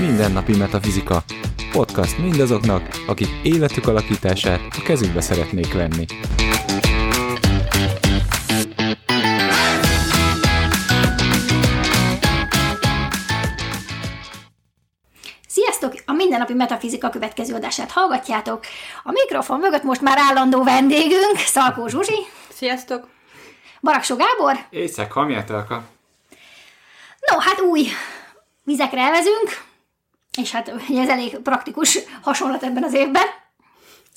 Mindennapi Metafizika. Podcast mindazoknak, akik életük alakítását a kezükbe szeretnék venni. Sziasztok! A mindennapi metafizika következő adását hallgatjátok. A mikrofon mögött most már állandó vendégünk, Szalkó Zsuzsi, Sziasztok! Baraksó Gábor. Éjszak, hamjátelka. No, hát új vizekre elvezünk, és hát ugye ez elég praktikus hasonlat ebben az évben,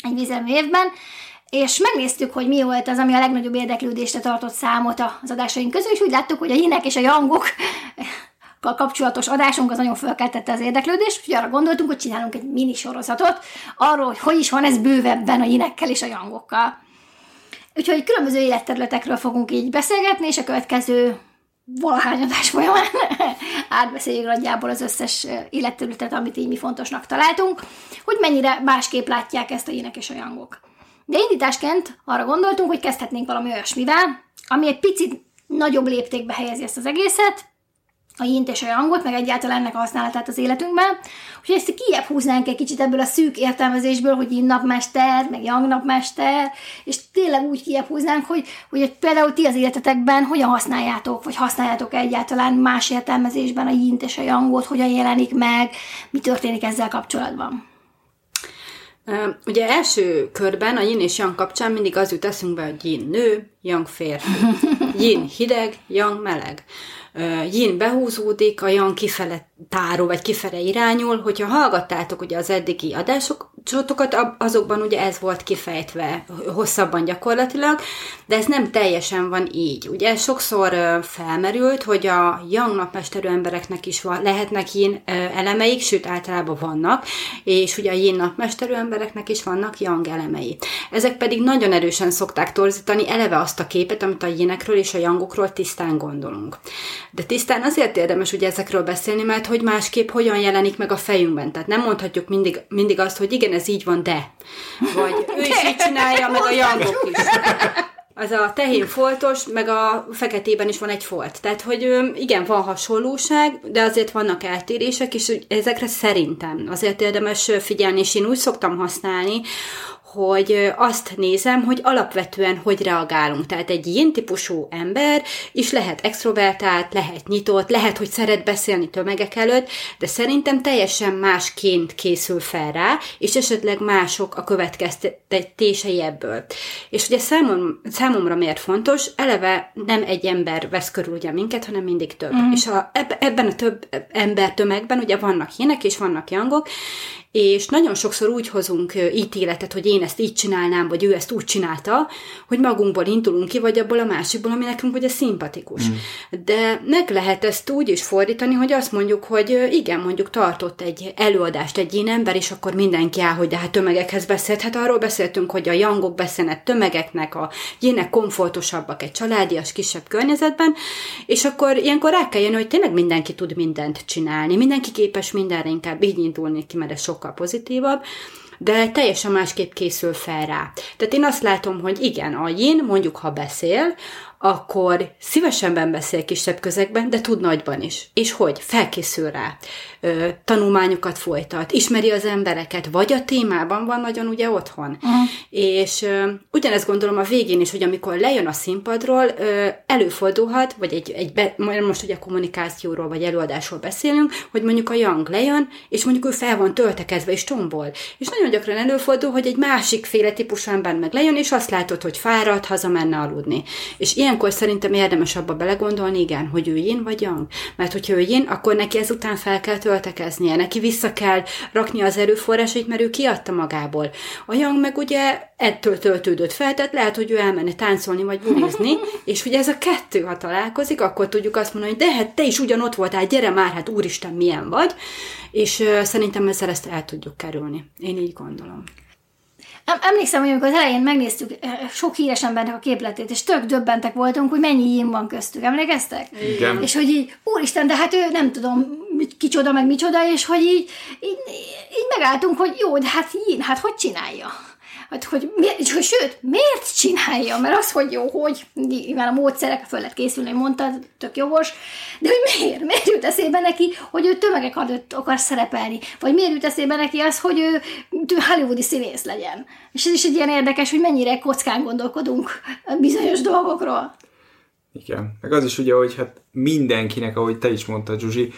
egy vízelmű évben, és megnéztük, hogy mi volt az, ami a legnagyobb érdeklődésre tartott számot az adásaink közül, és úgy láttuk, hogy a jinek és a jangok kapcsolatos adásunk az nagyon felkeltette az érdeklődést, úgyhogy arra gondoltunk, hogy csinálunk egy mini sorozatot arról, hogy hogy is van ez bővebben a jinekkel és a jangokkal. Úgyhogy különböző életterületekről fogunk így beszélgetni, és a következő valahány adás folyamán átbeszéljük nagyjából az összes életterületet, amit így mi fontosnak találtunk, hogy mennyire másképp látják ezt a jének és a jangok. De indításként arra gondoltunk, hogy kezdhetnénk valami olyasmivel, ami egy picit nagyobb léptékbe helyezi ezt az egészet, a jint és a jangot, meg egyáltalán ennek a használatát az életünkben. Úgyhogy ezt kijebb húznánk egy kicsit ebből a szűk értelmezésből, hogy yin napmester, meg yang napmester, és tényleg úgy kijebb húznánk, hogy, hogy például ti az életetekben hogyan használjátok, vagy használjátok egyáltalán más értelmezésben a jint és a jangot, hogyan jelenik meg, mi történik ezzel kapcsolatban. Ugye első körben a yin és yang kapcsán mindig az jut eszünkbe, hogy yin nő, yang férfi. Yin hideg, yang meleg. Yin behúzódik, a yang kifele táró, vagy kifele irányul. Hogyha hallgattátok ugye az eddigi adásokat, azokban ugye ez volt kifejtve hosszabban gyakorlatilag, de ez nem teljesen van így. Ugye sokszor felmerült, hogy a yang napmesterű embereknek is van, lehetnek yin elemeik, sőt általában vannak, és ugye a yin napmesterű embereknek is vannak yang elemei. Ezek pedig nagyon erősen szokták torzítani eleve azt a képet, amit a yinekről és a yangokról tisztán gondolunk. De tisztán azért érdemes ugye ezekről beszélni, mert hogy másképp hogyan jelenik meg a fejünkben. Tehát nem mondhatjuk mindig, mindig azt, hogy igen, ez így van, de. Vagy ő is így csinálja, meg a jangok is. Az a tehén foltos, meg a feketében is van egy folt. Tehát, hogy igen, van hasonlóság, de azért vannak eltérések, és ezekre szerintem azért érdemes figyelni, és én úgy szoktam használni, hogy azt nézem, hogy alapvetően hogy reagálunk. Tehát egy ilyen típusú ember is lehet extrovertált, lehet nyitott, lehet, hogy szeret beszélni tömegek előtt, de szerintem teljesen másként készül fel rá, és esetleg mások a következtetései ebből. És ugye számom, számomra miért fontos, eleve nem egy ember vesz körül ugye minket, hanem mindig több. Mm. És a, ebben a több ember tömegben ugye vannak hínek és vannak jangok, és nagyon sokszor úgy hozunk ítéletet, hogy én ezt így csinálnám, vagy ő ezt úgy csinálta, hogy magunkból indulunk ki, vagy abból a másikból, ami nekünk ugye szimpatikus. Mm. De meg lehet ezt úgy is fordítani, hogy azt mondjuk, hogy igen, mondjuk tartott egy előadást egy ilyen ember, és akkor mindenki áll, hogy de hát tömegekhez beszélt. Hát arról beszéltünk, hogy a jangok beszélnek tömegeknek, a jének komfortosabbak egy családias, kisebb környezetben, és akkor ilyenkor rá kell jönni, hogy tényleg mindenki tud mindent csinálni, mindenki képes mindenre, inkább így indulni ki, mert ez sok sokkal pozitívabb, de teljesen másképp készül fel rá. Tehát én azt látom, hogy igen, a yin, mondjuk ha beszél, akkor szívesebben beszél kisebb közegben, de tud nagyban is. És hogy? Felkészül rá. Ö, tanulmányokat folytat, ismeri az embereket, vagy a témában van nagyon ugye otthon. Uh-huh. És ö, ugyanezt gondolom a végén is, hogy amikor lejön a színpadról, ö, előfordulhat, vagy egy, egy be, most ugye kommunikációról, vagy előadásról beszélünk, hogy mondjuk a Young lejön, és mondjuk ő fel van töltekezve, és tombol. És nagyon gyakran előfordul, hogy egy másik féle típusú ember meg lejön, és azt látod, hogy fáradt, hazamenne aludni. És ilyen ilyenkor szerintem érdemes abba belegondolni, igen, hogy ő yin vagy yang. Mert hogyha ő yin, akkor neki ezután fel kell töltekeznie, neki vissza kell rakni az erőforrásait, mert ő kiadta magából. A yang meg ugye ettől töltődött fel, tehát lehet, hogy ő elmenne táncolni vagy bulizni, és hogy ez a kettő, ha találkozik, akkor tudjuk azt mondani, hogy de hát te is ugyanott voltál, gyere már, hát úristen, milyen vagy, és uh, szerintem ezzel ezt el tudjuk kerülni. Én így gondolom. Emlékszem, hogy amikor az elején megnéztük eh, sok híres embernek a képletét, és tök döbbentek voltunk, hogy mennyi yin van köztük. Emlékeztek? Igen. És hogy így, úristen, de hát ő nem tudom, kicsoda meg micsoda, és hogy így, így, így megálltunk, hogy jó, de hát yin, hát hogy csinálja? Hát, hogy, miért, hogy sőt, miért csinálja? Mert az, hogy jó, hogy nyilván a módszerek föl lehet készülni, mondtad, tök jogos, de hogy miért? Miért jut eszébe neki, hogy ő tömegek előtt akar szerepelni? Vagy miért jut eszébe neki az, hogy ő hollywoodi színész legyen? És ez is egy ilyen érdekes, hogy mennyire kockán gondolkodunk bizonyos dolgokról. Igen. Meg az is ugye, hogy hát mindenkinek, ahogy te is mondtad, Zsuzsi,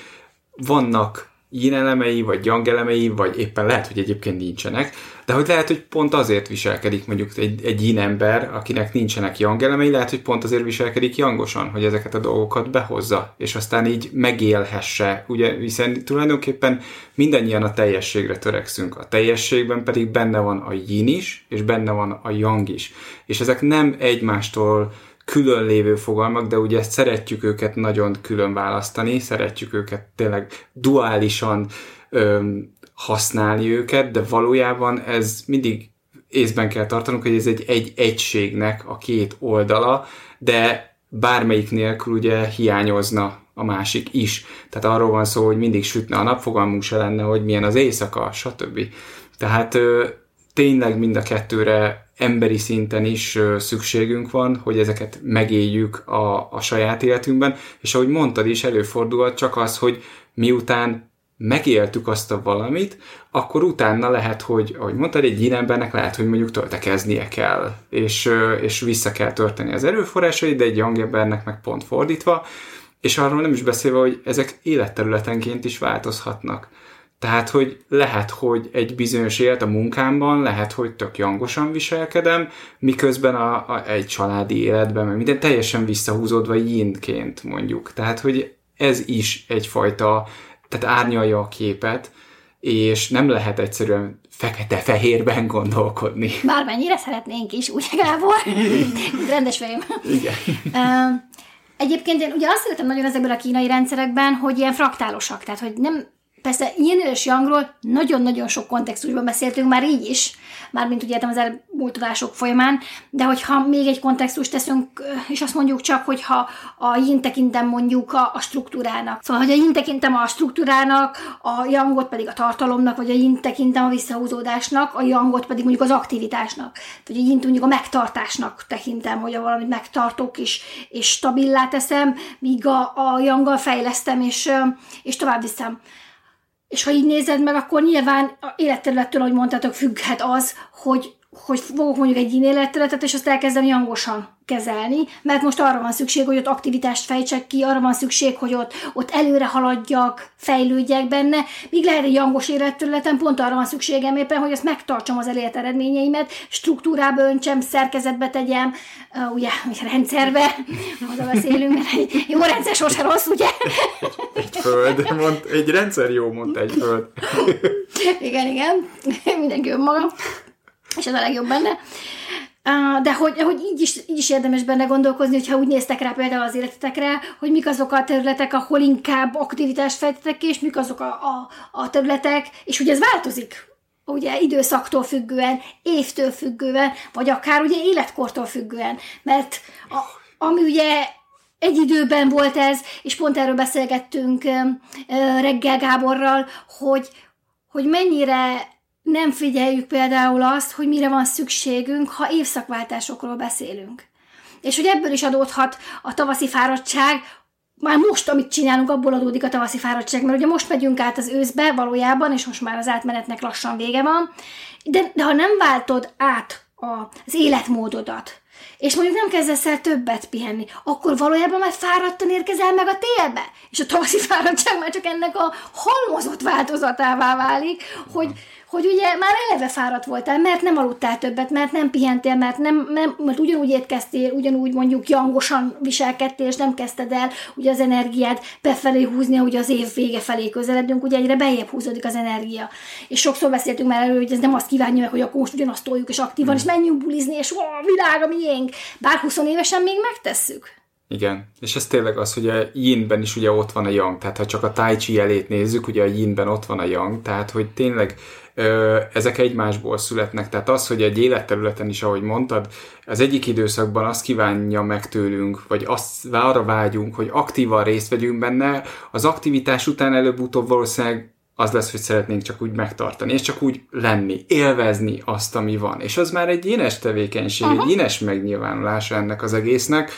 vannak yin vagy yang elemei, vagy éppen lehet, hogy egyébként nincsenek, de hogy lehet, hogy pont azért viselkedik mondjuk egy, egy yin ember, akinek nincsenek yang elemei, lehet, hogy pont azért viselkedik yangosan, hogy ezeket a dolgokat behozza, és aztán így megélhesse, ugye, hiszen tulajdonképpen mindannyian a teljességre törekszünk. A teljességben pedig benne van a yin is, és benne van a yang is. És ezek nem egymástól külön lévő fogalmak, de ugye ezt szeretjük őket nagyon külön választani, szeretjük őket tényleg duálisan öm, használni őket, de valójában ez mindig észben kell tartanunk, hogy ez egy, egy egységnek a két oldala, de bármelyik nélkül ugye hiányozna a másik is. Tehát arról van szó, hogy mindig sütne a nap, fogalmunk se lenne, hogy milyen az éjszaka, stb. Tehát ö, tényleg mind a kettőre emberi szinten is szükségünk van, hogy ezeket megéljük a, a saját életünkben, és ahogy mondtad is, előfordulhat csak az, hogy miután megéltük azt a valamit, akkor utána lehet, hogy, ahogy mondtad, egy ilyen embernek lehet, hogy mondjuk töltekeznie kell, és, és vissza kell törteni az erőforrásait, de egy young embernek meg pont fordítva, és arról nem is beszélve, hogy ezek életterületenként is változhatnak. Tehát, hogy lehet, hogy egy bizonyos élet a munkámban, lehet, hogy tök jangosan viselkedem, miközben a, a, egy családi életben, meg minden teljesen visszahúzódva yinként mondjuk. Tehát, hogy ez is egyfajta, tehát árnyalja a képet, és nem lehet egyszerűen fekete-fehérben gondolkodni. Bármennyire szeretnénk is, úgy Gábor. Rendes fejem. Igen. Egyébként én ugye azt szeretem nagyon ezekből a kínai rendszerekben, hogy ilyen fraktálosak, tehát hogy nem Persze ilyen és Youngról nagyon-nagyon sok kontextusban beszéltünk már így is, mármint ugye az elmúlt adások folyamán, de hogyha még egy kontextust teszünk, és azt mondjuk csak, hogyha a yin tekintem mondjuk a, a struktúrának. Szóval, hogy a yin tekintem a struktúrának, a Youngot pedig a tartalomnak, vagy a yin tekintem a visszahúzódásnak, a Youngot pedig mondjuk az aktivitásnak, vagy a yin mondjuk a megtartásnak tekintem, hogy a valamit megtartok és, és stabilá teszem, míg a, a Younggal fejlesztem és, és tovább viszem. És ha így nézed meg, akkor nyilván életterülettől, ahogy mondtátok, függhet az, hogy hogy fogok mondjuk egy életterületet, és azt elkezdem jangosan kezelni, mert most arra van szükség, hogy ott aktivitást fejtsek ki, arra van szükség, hogy ott, ott előre haladjak, fejlődjek benne, míg lehet egy jangos életterületen, pont arra van szükségem éppen, hogy azt megtartsam az elért eredményeimet, struktúrába öntsem, szerkezetbe tegyem, uh, ugye, rendszerbe, oda beszélünk, mert egy jó rendszer sose rossz, ugye? Egy föld, mond, egy rendszer jó, mondta egy föld. igen, igen, mindenki önmaga és ez a legjobb benne. De hogy, hogy így, is, így is érdemes benne gondolkozni, hogyha úgy néztek rá például az életetekre, hogy mik azok a területek, ahol inkább aktivitást fejtetek ki, és mik azok a, a, a területek, és ugye ez változik ugye időszaktól függően, évtől függően, vagy akár ugye életkortól függően, mert a, ami ugye egy időben volt ez, és pont erről beszélgettünk reggel Gáborral, hogy, hogy mennyire nem figyeljük például azt, hogy mire van szükségünk, ha évszakváltásokról beszélünk. És hogy ebből is adódhat a tavaszi fáradtság, már most, amit csinálunk, abból adódik a tavaszi fáradtság, mert ugye most megyünk át az őszbe valójában, és most már az átmenetnek lassan vége van, de, de ha nem váltod át az életmódodat, és mondjuk nem kezdesz el többet pihenni, akkor valójában már fáradtan érkezel meg a télbe. És a tavaszi fáradtság már csak ennek a halmozott változatává válik, hogy, hogy ugye már eleve fáradt voltál, mert nem aludtál többet, mert nem pihentél, mert, nem, nem, mert ugyanúgy étkeztél, ugyanúgy mondjuk jangosan viselkedtél, és nem kezdted el ugye az energiát befelé húzni, hogy az év vége felé közeledünk, ugye egyre bejebb húzódik az energia. És sokszor beszéltünk már erről, hogy ez nem azt kívánja meg, hogy akkor most ugyanazt toljuk és aktívan, mm. és menjünk bulizni, és ó, világ a miénk. Bár 20 évesen még megtesszük. Igen, és ez tényleg az, hogy a yinben is ugye ott van a yang, tehát ha csak a tai chi elét nézzük, ugye a yinben ott van a yang, tehát hogy tényleg ezek egymásból születnek. Tehát az, hogy egy életterületen is, ahogy mondtad, az egyik időszakban azt kívánja meg tőlünk, vagy azt arra vágyunk, hogy aktívan részt vegyünk benne, az aktivitás után előbb-utóbb valószínűleg az lesz, hogy szeretnénk csak úgy megtartani, és csak úgy lenni, élvezni azt, ami van. És az már egy énes tevékenység, uh-huh. egy énes megnyilvánulása ennek az egésznek,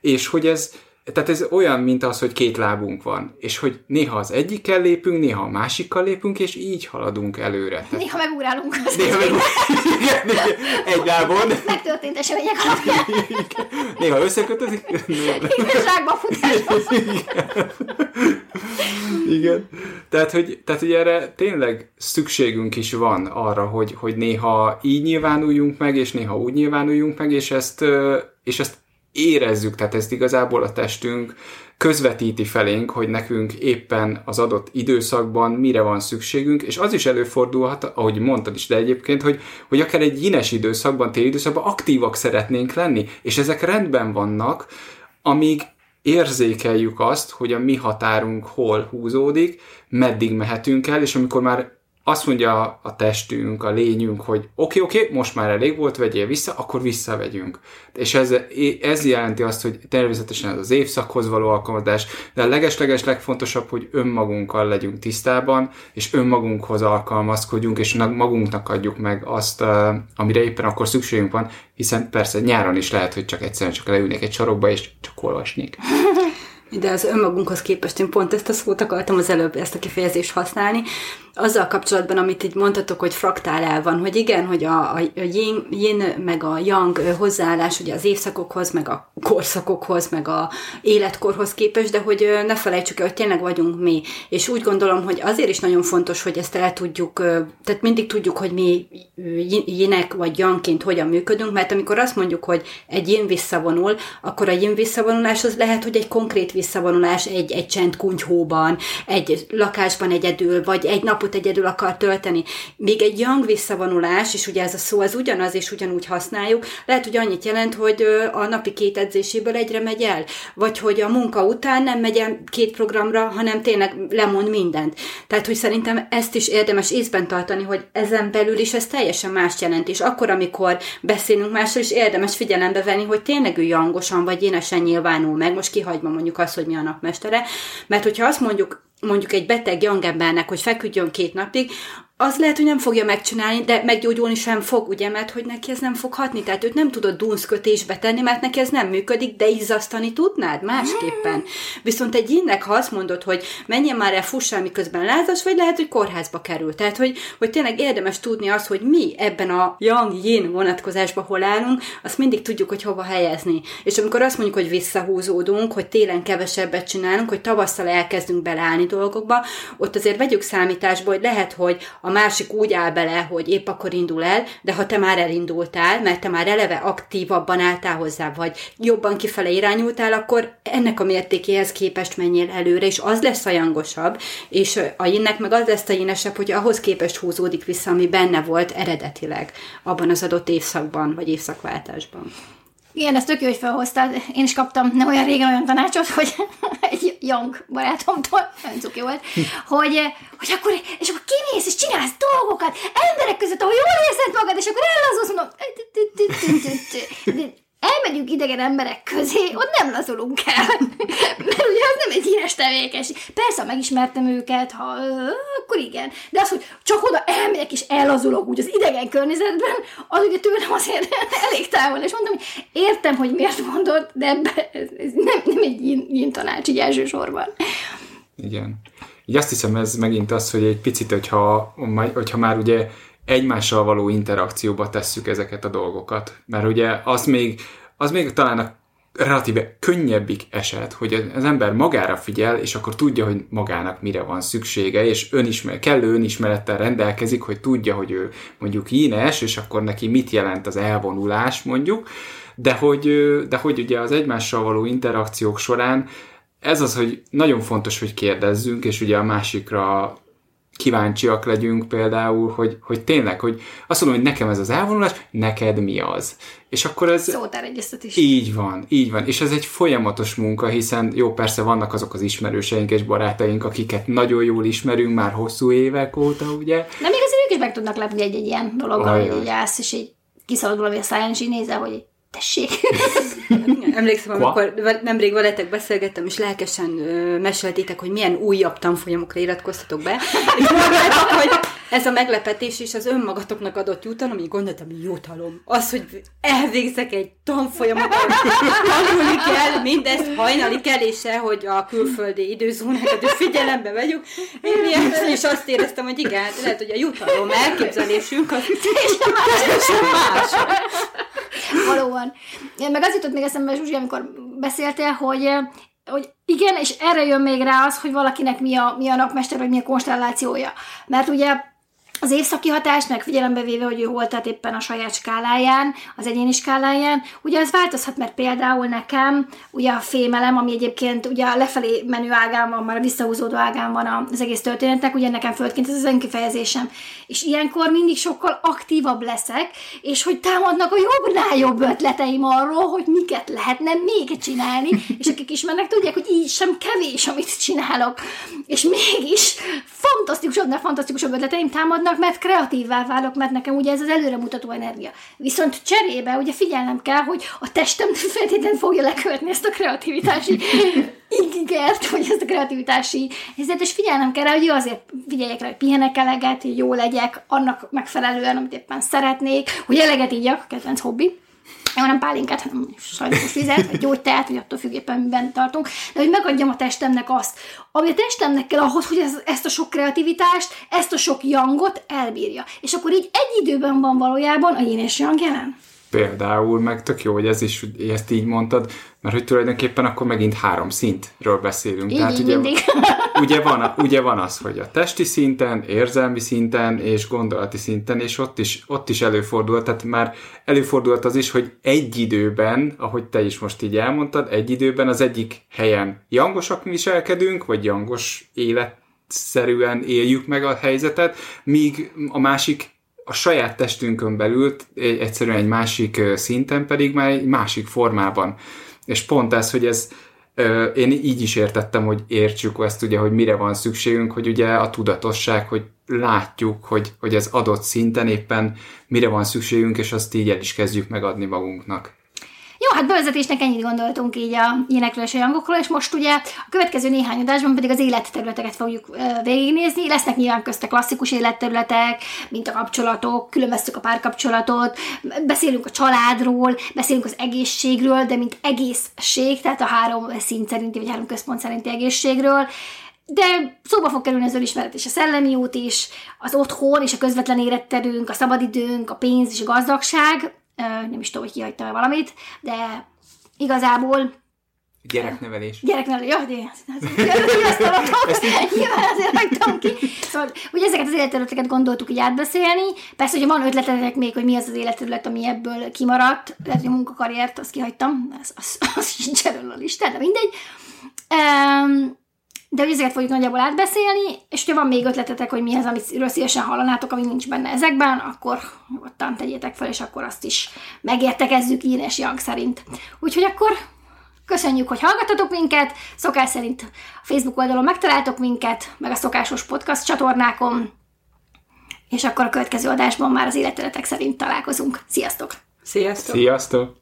és hogy ez, tehát ez olyan, mint az, hogy két lábunk van, és hogy néha az egyikkel lépünk, néha a másikkal lépünk, és így haladunk előre. Tehát Néha megugrálunk. Az néha meg, igen, egy lábon, Megtörtént események alapján. néha összekötözik, Zsákba futásban. Igen. Tehát, hogy, tehát, hogy erre tényleg szükségünk is van arra, hogy, hogy néha így nyilvánuljunk meg, és néha úgy nyilvánuljunk meg, és ezt, és ezt érezzük, tehát ezt igazából a testünk közvetíti felénk, hogy nekünk éppen az adott időszakban mire van szükségünk, és az is előfordulhat, ahogy mondtad is, de egyébként, hogy, hogy akár egy gyines időszakban, téli időszakban aktívak szeretnénk lenni, és ezek rendben vannak, amíg érzékeljük azt, hogy a mi határunk hol húzódik, meddig mehetünk el, és amikor már azt mondja a testünk, a lényünk, hogy oké, okay, oké, okay, most már elég volt, vegyél vissza, akkor visszavegyünk. És ez, ez jelenti azt, hogy természetesen ez az évszakhoz való alkalmazás, de a legesleges legfontosabb, hogy önmagunkkal legyünk tisztában, és önmagunkhoz alkalmazkodjunk, és magunknak adjuk meg azt, amire éppen akkor szükségünk van, hiszen persze nyáron is lehet, hogy csak egyszerűen csak leülnék egy sarokba, és csak olvasnék. De az önmagunkhoz képest én pont ezt a szót akartam az előbb, ezt a kifejezést használni, azzal kapcsolatban, amit így mondhatok, hogy fraktál el van, hogy igen, hogy a, a yin, yin meg a yang hozzáállás ugye az évszakokhoz, meg a korszakokhoz, meg a életkorhoz képest, de hogy ne felejtsük el, hogy tényleg vagyunk mi. És úgy gondolom, hogy azért is nagyon fontos, hogy ezt el tudjuk, tehát mindig tudjuk, hogy mi jinek vagy yangként hogyan működünk, mert amikor azt mondjuk, hogy egy yin visszavonul, akkor a yin visszavonulás az lehet, hogy egy konkrét visszavonulás egy, egy csend kunyhóban, egy lakásban egyedül, vagy egy nap napot egyedül akar tölteni. Még egy young visszavonulás, és ugye ez a szó az ugyanaz, és ugyanúgy használjuk, lehet, hogy annyit jelent, hogy a napi két edzéséből egyre megy el, vagy hogy a munka után nem megy el két programra, hanem tényleg lemond mindent. Tehát, hogy szerintem ezt is érdemes észben tartani, hogy ezen belül is ez teljesen más jelent, és akkor, amikor beszélünk mással, is érdemes figyelembe venni, hogy tényleg ő jangosan vagy énesen nyilvánul meg, most kihagyva mondjuk azt, hogy mi a napmestere, mert hogyha azt mondjuk mondjuk egy beteg young embernek, hogy feküdjön két napig, az lehet, hogy nem fogja megcsinálni, de meggyógyulni sem fog, ugye, mert hogy neki ez nem fog hatni. Tehát őt nem tudod dunszkötésbe tenni, mert neki ez nem működik, de izzasztani tudnád másképpen. Viszont egy innek, ha azt mondod, hogy menjen már el, fussál, miközben lázas, vagy lehet, hogy kórházba kerül. Tehát, hogy, hogy tényleg érdemes tudni azt, hogy mi ebben a yang yin vonatkozásban hol állunk, azt mindig tudjuk, hogy hova helyezni. És amikor azt mondjuk, hogy visszahúzódunk, hogy télen kevesebbet csinálunk, hogy tavasszal elkezdünk beleállni dolgokba, ott azért vegyük számításba, hogy lehet, hogy a másik úgy áll bele, hogy épp akkor indul el, de ha te már elindultál, mert te már eleve aktívabban álltál hozzá, vagy jobban kifele irányultál, akkor ennek a mértékéhez képest menjél előre, és az lesz a jangosabb, és a jinnek meg az lesz a jinesebb, hogy ahhoz képest húzódik vissza, ami benne volt eredetileg abban az adott évszakban, vagy évszakváltásban. Igen, ezt tök jó, hogy felhoztad. Én is kaptam nem olyan régen olyan tanácsot, hogy egy young barátomtól, nagyon cuki volt, hogy, hogy akkor, és akkor kimész és csinálsz dolgokat emberek között, ahol jól érzed magad, és akkor ellazulsz, mondom, elmegyünk idegen emberek közé, ott nem lazulunk el. Mert ugye az nem egy híres tevékenység. Persze, megismertem őket, ha, akkor igen. De az, hogy csak oda elmegyek és ellazulok úgy az idegen környezetben, az ugye tőlem azért elég távol. És mondtam, hogy értem, hogy miért mondod, de ebbe, ez, nem, nem egy ilyen tanács így elsősorban. Igen. Így azt hiszem, ez megint az, hogy egy picit, hogyha, hogyha már ugye egymással való interakcióba tesszük ezeket a dolgokat. Mert ugye az még, az még talán a relatíve könnyebbik eset, hogy az ember magára figyel, és akkor tudja, hogy magának mire van szüksége, és önismer, kellő önismerettel rendelkezik, hogy tudja, hogy ő mondjuk ínes, és akkor neki mit jelent az elvonulás mondjuk, de hogy, de hogy ugye az egymással való interakciók során ez az, hogy nagyon fontos, hogy kérdezzünk, és ugye a másikra kíváncsiak legyünk például, hogy, hogy tényleg, hogy azt mondom, hogy nekem ez az elvonulás, neked mi az. És akkor ez... Szótáregyeztetés. Így van, így van. És ez egy folyamatos munka, hiszen jó, persze vannak azok az ismerőseink és barátaink, akiket nagyon jól ismerünk már hosszú évek óta, ugye? De még azért ők is meg tudnak lepni egy-egy ilyen dologgal, hogy így állsz, és így kiszalad valami a száján, és így nézel, hogy Tessék. Emlékszem, amikor nemrég veletek beszélgettem, és lelkesen ö, meséltétek, hogy milyen újabb tanfolyamokra iratkoztatok be, és mondtátok, hogy ez a meglepetés és az önmagatoknak adott jutalom, így gondoltam, jutalom. Az, hogy elvégzek egy tanfolyamot, tanulni kell, mindezt hajnali kelése, hogy a külföldi időzónákat is figyelembe vegyük. Én ilyen, és azt éreztem, hogy igen, hát lehet, hogy a jutalom elképzelésünk az teljesen más. Valóban. Meg az jutott még eszembe, Zsuzsi, amikor beszéltél, hogy hogy igen, és erre jön még rá az, hogy valakinek mi a, mi a napmester, vagy mi a konstellációja. Mert ugye az évszaki hatás, meg figyelembe véve, hogy ő hol tett éppen a saját skáláján, az egyéni skáláján, ugye az változhat, mert például nekem ugye a fémelem, ami egyébként ugye a lefelé menő ágán van, már a visszahúzódó ágán van az egész történetnek, ugye nekem földként ez az önkifejezésem. És ilyenkor mindig sokkal aktívabb leszek, és hogy támadnak a jobbnál jobb ötleteim arról, hogy miket lehetne még csinálni, és akik ismernek, tudják, hogy így sem kevés, amit csinálok. És mégis fantasztikusabb, fantasztikusabb ötleteim támadnak, mert kreatívvá válok, mert nekem ugye ez az előremutató energia. Viszont cserébe ugye figyelnem kell, hogy a testem feltétlenül fogja lekövetni ezt a kreativitási ingert, vagy ezt a kreativitási helyzetet, és figyelnem kell rá, hogy azért figyeljek rá, hogy pihenek eleget, hogy jó legyek, annak megfelelően, amit éppen szeretnék, hogy eleget ígyak, kedvenc hobbi, jó, nem pálinkát, hanem sajnos vizet, vagy gyógyteát, vagy attól függ éppen miben tartunk, de hogy megadjam a testemnek azt, ami a testemnek kell ahhoz, hogy ez, ezt a sok kreativitást, ezt a sok jangot elbírja. És akkor így egy időben van valójában a yin és yang jelen. Például, meg tök jó, hogy ez is, hogy ezt így mondtad, mert hogy tulajdonképpen akkor megint három szintről beszélünk. Így, Tehát így ugye, mindig. ugye, van, ugye van az, hogy a testi szinten, érzelmi szinten és gondolati szinten, és ott is, ott is előfordult, tehát már előfordult az is, hogy egy időben, ahogy te is most így elmondtad, egy időben az egyik helyen jangosak viselkedünk, vagy jangos életszerűen éljük meg a helyzetet, míg a másik a saját testünkön belül egy- egyszerűen egy másik szinten pedig már egy másik formában. És pont ez, hogy ez én így is értettem, hogy értsük ezt ugye, hogy mire van szükségünk, hogy ugye a tudatosság, hogy látjuk, hogy, hogy ez adott szinten éppen mire van szükségünk, és azt így el is kezdjük megadni magunknak. Hát bevezetésnek ennyit gondoltunk így a énekről és a jangokról, és most ugye a következő néhány adásban pedig az életterületeket fogjuk végignézni. Lesznek nyilván közte klasszikus életterületek, mint a kapcsolatok, különböztük a párkapcsolatot, beszélünk a családról, beszélünk az egészségről, de mint egészség, tehát a három szint szerinti, vagy három központ szerinti egészségről. De szóba fog kerülni az önismeret és a szellemi út is, az otthon és a közvetlen életterünk, a szabadidőnk, a pénz és a gazdagság. Nem is tudom, hogy kihagytam valamit, de igazából Gyereknevelés. gyereknevelő, jó, de nyilván azért hagytam ki. Szóval, ugye ezeket az életterületeket gondoltuk így átbeszélni. Persze, hogy van ötletetek még, hogy mi az az életterület, ami ebből kimaradt. Lehet, hogy a munkakarriert, azt kihagytam, az, az, az sincs erről a listán, de mindegy. Um, de hogy ezeket fogjuk nagyjából átbeszélni, és ha van még ötletetek, hogy mi az, amiről szívesen hallanátok, ami nincs benne ezekben, akkor nyugodtan tegyétek fel, és akkor azt is megértekezzük Yin és Yang szerint. Úgyhogy akkor Köszönjük, hogy hallgatatok minket, szokás szerint a Facebook oldalon megtaláltok minket, meg a szokásos podcast csatornákon, és akkor a következő adásban már az életületek szerint találkozunk. Sziasztok! Sziasztok! Sziasztok!